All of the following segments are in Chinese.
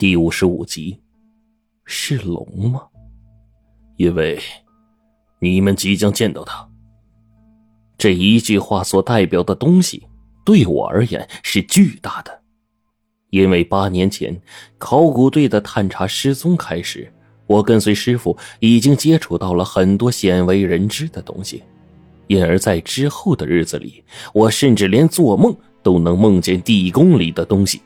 第五十五集，是龙吗？因为你们即将见到他。这一句话所代表的东西，对我而言是巨大的。因为八年前考古队的探查失踪开始，我跟随师傅已经接触到了很多鲜为人知的东西，因而，在之后的日子里，我甚至连做梦都能梦见地宫里的东西。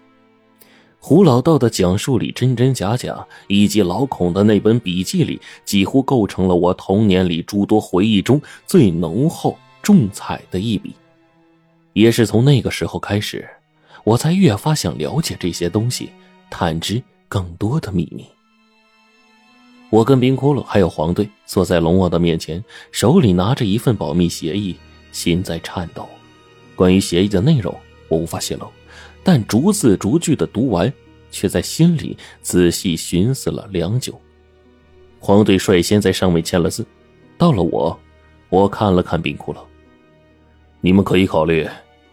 胡老道的讲述里真真假假，以及老孔的那本笔记里，几乎构成了我童年里诸多回忆中最浓厚重彩的一笔。也是从那个时候开始，我才越发想了解这些东西，探知更多的秘密。我跟冰窟窿还有黄队坐在龙王的面前，手里拿着一份保密协议，心在颤抖。关于协议的内容，我无法泄露。但逐字逐句的读完，却在心里仔细寻思了良久。黄队率先在上面签了字，到了我，我看了看冰窟窿。你们可以考虑，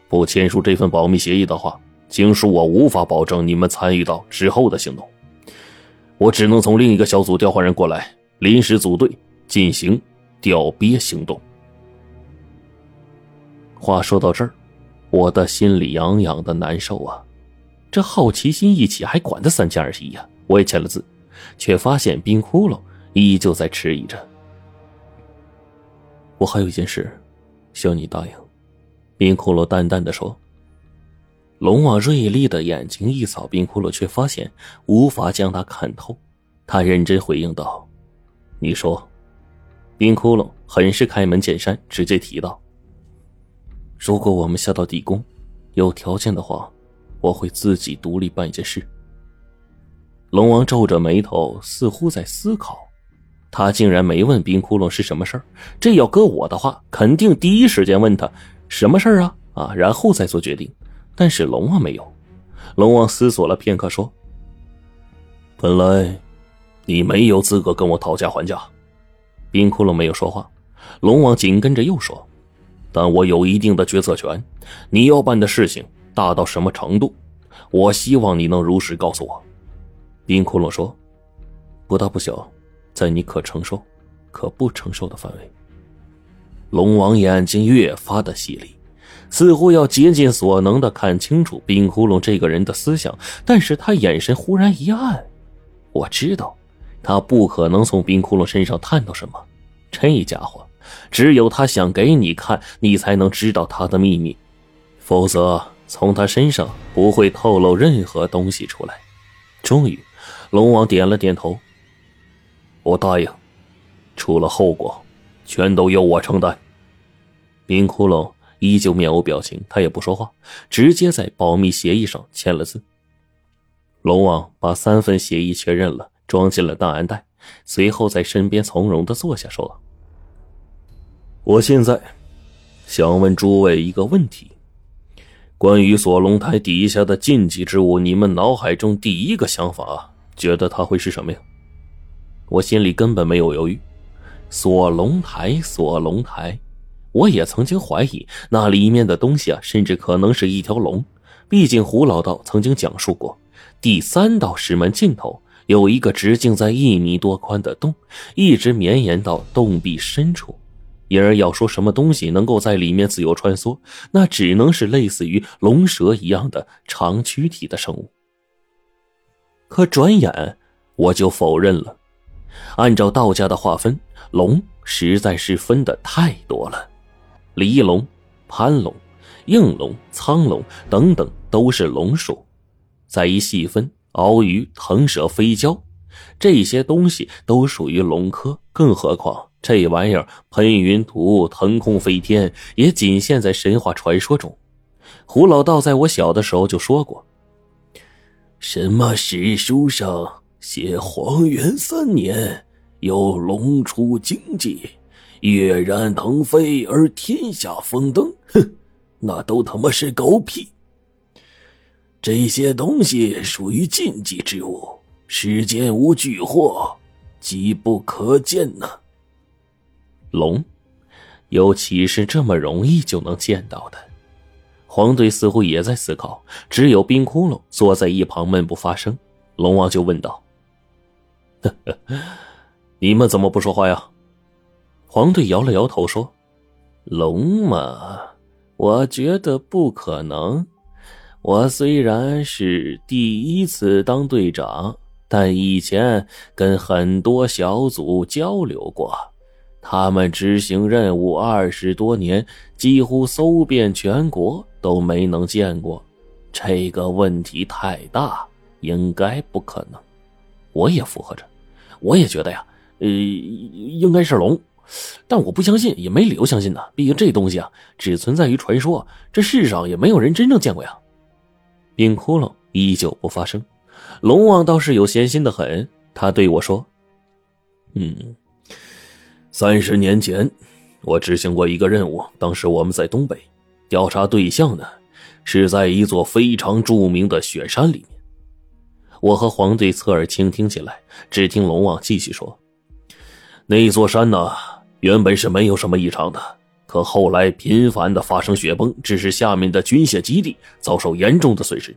不签署这份保密协议的话，警署我无法保证你们参与到之后的行动。我只能从另一个小组调换人过来，临时组队进行调鳖行动。话说到这儿。我的心里痒痒的难受啊！这好奇心一起，还管他三七二十一呀！我也签了字，却发现冰窟窿依旧在迟疑着。我还有一件事，需要你答应。冰窟窿淡淡的说。龙王锐利的眼睛一扫冰窟窿，却发现无法将他看透。他认真回应道：“你说。”冰窟窿很是开门见山，直接提到。如果我们下到地宫，有条件的话，我会自己独立办一件事。龙王皱着眉头，似乎在思考。他竟然没问冰窟窿是什么事儿，这要搁我的话，肯定第一时间问他什么事儿啊啊，然后再做决定。但是龙王没有。龙王思索了片刻，说：“本来你没有资格跟我讨价还价。”冰窟窿没有说话。龙王紧跟着又说。但我有一定的决策权，你要办的事情大到什么程度？我希望你能如实告诉我。冰窟窿说：“不大不小，在你可承受、可不承受的范围。”龙王眼睛越发的犀利，似乎要竭尽所能的看清楚冰窟窿这个人的思想，但是他眼神忽然一暗，我知道，他不可能从冰窟窿身上探到什么，这家伙。只有他想给你看，你才能知道他的秘密，否则从他身上不会透露任何东西出来。终于，龙王点了点头：“我答应，出了后果，全都由我承担。”冰窟窿依旧面无表情，他也不说话，直接在保密协议上签了字。龙王把三份协议确认了，装进了档案袋，随后在身边从容的坐下，说。我现在想问诸位一个问题：关于锁龙台底下的禁忌之物，你们脑海中第一个想法，觉得它会是什么呀？我心里根本没有犹豫。锁龙台，锁龙台，我也曾经怀疑那里面的东西啊，甚至可能是一条龙。毕竟胡老道曾经讲述过，第三道石门尽头有一个直径在一米多宽的洞，一直绵延到洞壁深处。因而要说什么东西能够在里面自由穿梭，那只能是类似于龙蛇一样的长躯体的生物。可转眼我就否认了。按照道家的划分，龙实在是分的太多了，离龙、攀龙、应龙、苍龙等等都是龙属。再一细分，鳌鱼、腾蛇、飞蛟这些东西都属于龙科，更何况。这玩意儿喷云吐雾、腾空飞天，也仅限在神话传说中。胡老道在我小的时候就说过：“什么史书上写黄元三年有龙出京畿，跃然腾飞而天下风灯。”哼，那都他妈是狗屁！这些东西属于禁忌之物，世间无巨货，机不可见呢。龙，又岂是这么容易就能见到的？黄队似乎也在思考，只有冰窟窿坐在一旁闷不发声。龙王就问道：“你们怎么不说话呀？”黄队摇了摇头说：“龙嘛，我觉得不可能。我虽然是第一次当队长，但以前跟很多小组交流过。”他们执行任务二十多年，几乎搜遍全国都没能见过。这个问题太大，应该不可能。我也附和着，我也觉得呀，呃，应该是龙，但我不相信，也没理由相信呢。毕竟这东西啊，只存在于传说，这世上也没有人真正见过呀。冰窟窿依旧不发声，龙王倒是有闲心的很，他对我说：“嗯。”三十年前，我执行过一个任务。当时我们在东北，调查对象呢是在一座非常著名的雪山里面。我和黄队侧耳倾听起来，只听龙王继续说：“那座山呢，原本是没有什么异常的，可后来频繁的发生雪崩，致使下面的军械基地遭受严重的损失。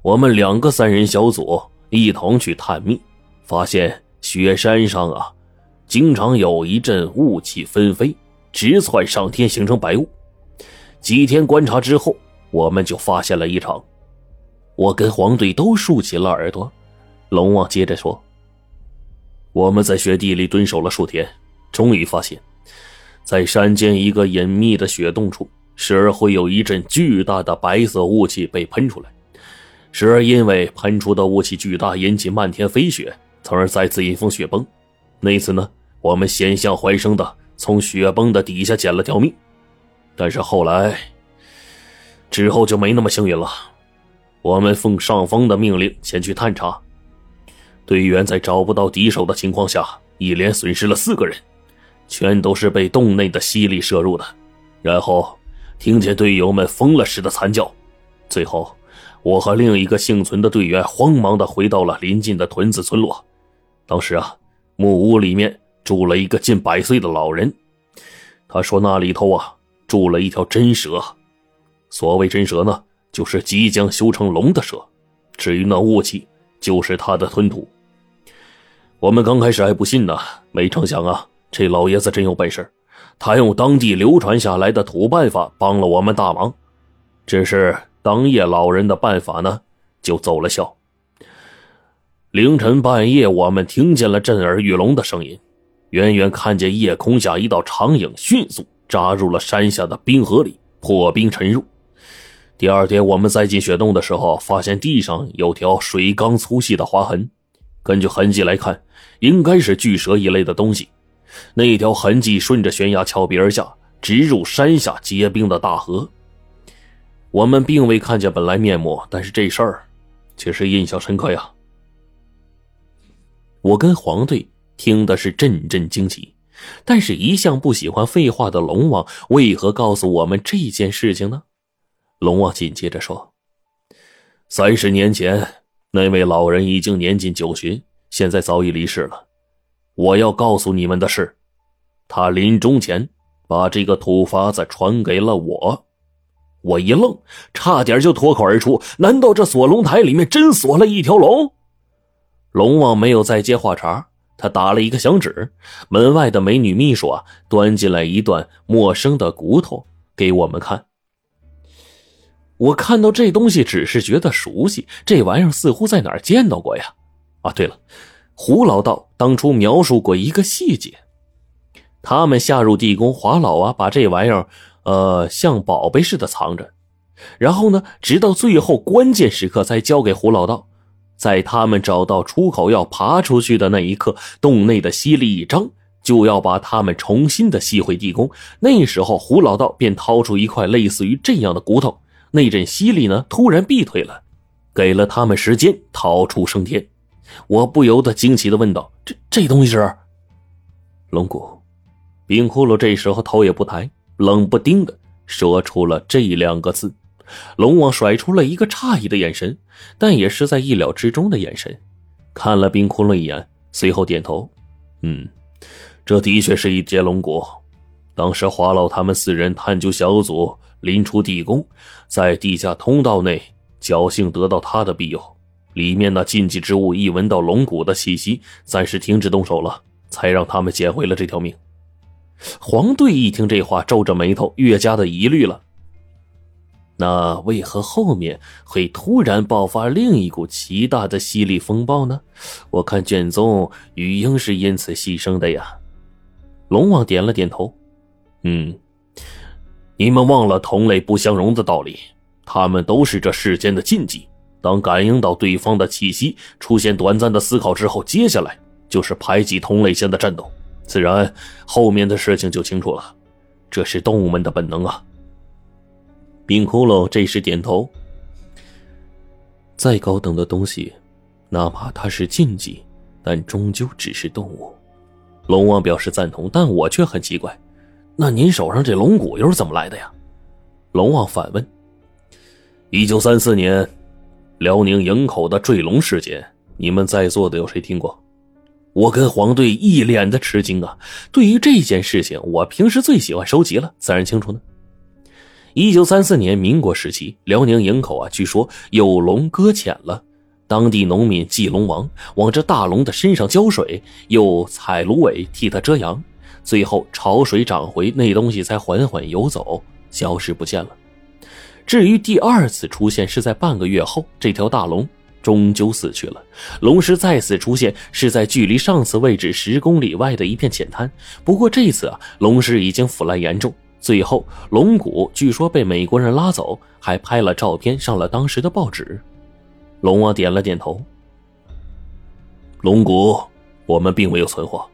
我们两个三人小组一同去探秘，发现雪山上啊。”经常有一阵雾气纷飞，直窜上天，形成白雾。几天观察之后，我们就发现了异常。我跟黄队都竖起了耳朵。龙王接着说：“我们在雪地里蹲守了数天，终于发现，在山间一个隐秘的雪洞处，时而会有一阵巨大的白色雾气被喷出来，时而因为喷出的雾气巨大，引起漫天飞雪，从而再次引发雪崩。那次呢？”我们险象环生的从雪崩的底下捡了条命，但是后来之后就没那么幸运了。我们奉上峰的命令前去探查，队员在找不到敌手的情况下，一连损失了四个人，全都是被洞内的吸力射入的。然后听见队友们疯了似的惨叫，最后我和另一个幸存的队员慌忙的回到了临近的屯子村落。当时啊，木屋里面。住了一个近百岁的老人，他说那里头啊住了一条真蛇。所谓真蛇呢，就是即将修成龙的蛇。至于那雾气，就是他的吞吐。我们刚开始还不信呢，没成想啊，这老爷子真有本事，他用当地流传下来的土办法帮了我们大忙。只是当夜老人的办法呢，就奏了效。凌晨半夜，我们听见了震耳欲聋的声音。远远看见夜空下一道长影迅速扎入了山下的冰河里，破冰沉入。第二天，我们再进雪洞的时候，发现地上有条水缸粗细的划痕。根据痕迹来看，应该是巨蛇一类的东西。那条痕迹顺着悬崖峭壁而下，直入山下结冰的大河。我们并未看见本来面目，但是这事儿却是印象深刻呀。我跟黄队。听的是阵阵惊奇，但是，一向不喜欢废话的龙王为何告诉我们这件事情呢？龙王紧接着说：“三十年前，那位老人已经年近九旬，现在早已离世了。我要告诉你们的是，他临终前把这个土法子传给了我。”我一愣，差点就脱口而出：“难道这锁龙台里面真锁了一条龙？”龙王没有再接话茬。他打了一个响指，门外的美女秘书啊，端进来一段陌生的骨头给我们看。我看到这东西，只是觉得熟悉，这玩意儿似乎在哪儿见到过呀？啊，对了，胡老道当初描述过一个细节，他们下入地宫，华老啊把这玩意儿，呃，像宝贝似的藏着，然后呢，直到最后关键时刻才交给胡老道。在他们找到出口要爬出去的那一刻，洞内的吸力一张，就要把他们重新的吸回地宫。那时候，胡老道便掏出一块类似于这样的骨头，那阵吸力呢，突然避退了，给了他们时间逃出升天。我不由得惊奇的问道：“这这东西是？”龙骨，冰窟窿这时候头也不抬，冷不丁的说出了这两个字。龙王甩出了一个诧异的眼神，但也是在意料之中的眼神，看了冰窟窿一眼，随后点头：“嗯，这的确是一节龙骨。当时华老他们四人探究小组临出地宫，在地下通道内侥幸得到他的庇佑，里面那禁忌之物一闻到龙骨的气息，暂时停止动手了，才让他们捡回了这条命。黄队一听这话，皱着眉头，越加的疑虑了。那为何后面会突然爆发另一股极大的吸力风暴呢？我看卷宗语英是因此牺牲的呀。龙王点了点头，嗯，你们忘了同类不相容的道理，他们都是这世间的禁忌。当感应到对方的气息，出现短暂的思考之后，接下来就是排挤同类间的战斗，自然后面的事情就清楚了。这是动物们的本能啊。冰窟窿这时点头。再高等的东西，哪怕它是禁忌，但终究只是动物。龙王表示赞同，但我却很奇怪，那您手上这龙骨又是怎么来的呀？龙王反问。一九三四年，辽宁营口的坠龙事件，你们在座的有谁听过？我跟黄队一脸的吃惊啊！对于这件事情，我平时最喜欢收集了，自然清楚呢。一九三四年，民国时期，辽宁营口啊，据说有龙搁浅了。当地农民祭龙王，往这大龙的身上浇水，又采芦苇替它遮阳，最后潮水涨回，那东西才缓缓游走，消失不见了。至于第二次出现，是在半个月后，这条大龙终究死去了。龙尸再次出现，是在距离上次位置十公里外的一片浅滩，不过这次啊，龙尸已经腐烂严重。最后，龙骨据说被美国人拉走，还拍了照片上了当时的报纸。龙王点了点头。龙骨我们并没有存货，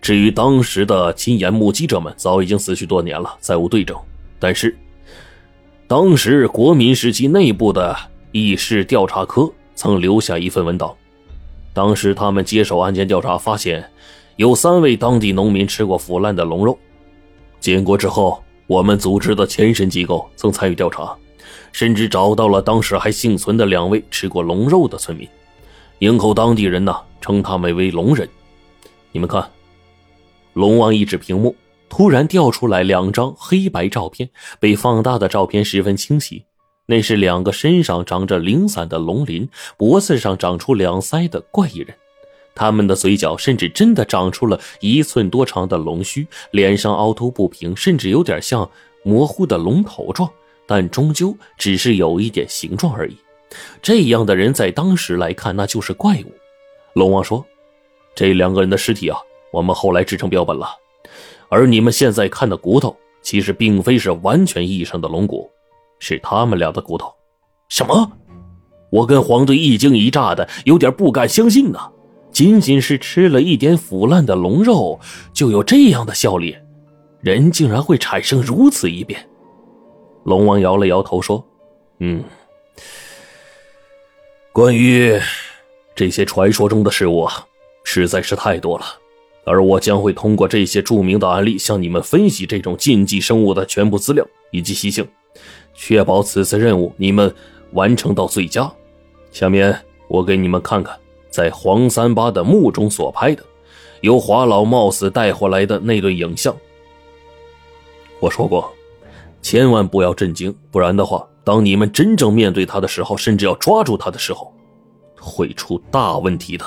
至于当时的亲眼目击者们，早已经死去多年了，再无对证。但是，当时国民时期内部的议事调查科曾留下一份文档，当时他们接手案件调查，发现有三位当地农民吃过腐烂的龙肉。建国之后。我们组织的前身机构曾参与调查，甚至找到了当时还幸存的两位吃过龙肉的村民。营口当地人呢称他们为龙人。你们看，龙王一指屏幕，突然调出来两张黑白照片，被放大的照片十分清晰。那是两个身上长着零散的龙鳞、脖子上长出两腮的怪异人。他们的嘴角甚至真的长出了一寸多长的龙须，脸上凹凸不平，甚至有点像模糊的龙头状，但终究只是有一点形状而已。这样的人在当时来看，那就是怪物。龙王说：“这两个人的尸体啊，我们后来制成标本了。而你们现在看的骨头，其实并非是完全意义上的龙骨，是他们俩的骨头。”什么？我跟黄队一惊一乍的，有点不敢相信呢。仅仅是吃了一点腐烂的龙肉，就有这样的效力，人竟然会产生如此异变。龙王摇了摇头说：“嗯，关于这些传说中的事物啊，实在是太多了。而我将会通过这些著名的案例，向你们分析这种禁忌生物的全部资料以及习性，确保此次任务你们完成到最佳。下面我给你们看看。”在黄三八的墓中所拍的，由华老冒死带回来的那对影像。我说过，千万不要震惊，不然的话，当你们真正面对他的时候，甚至要抓住他的时候，会出大问题的。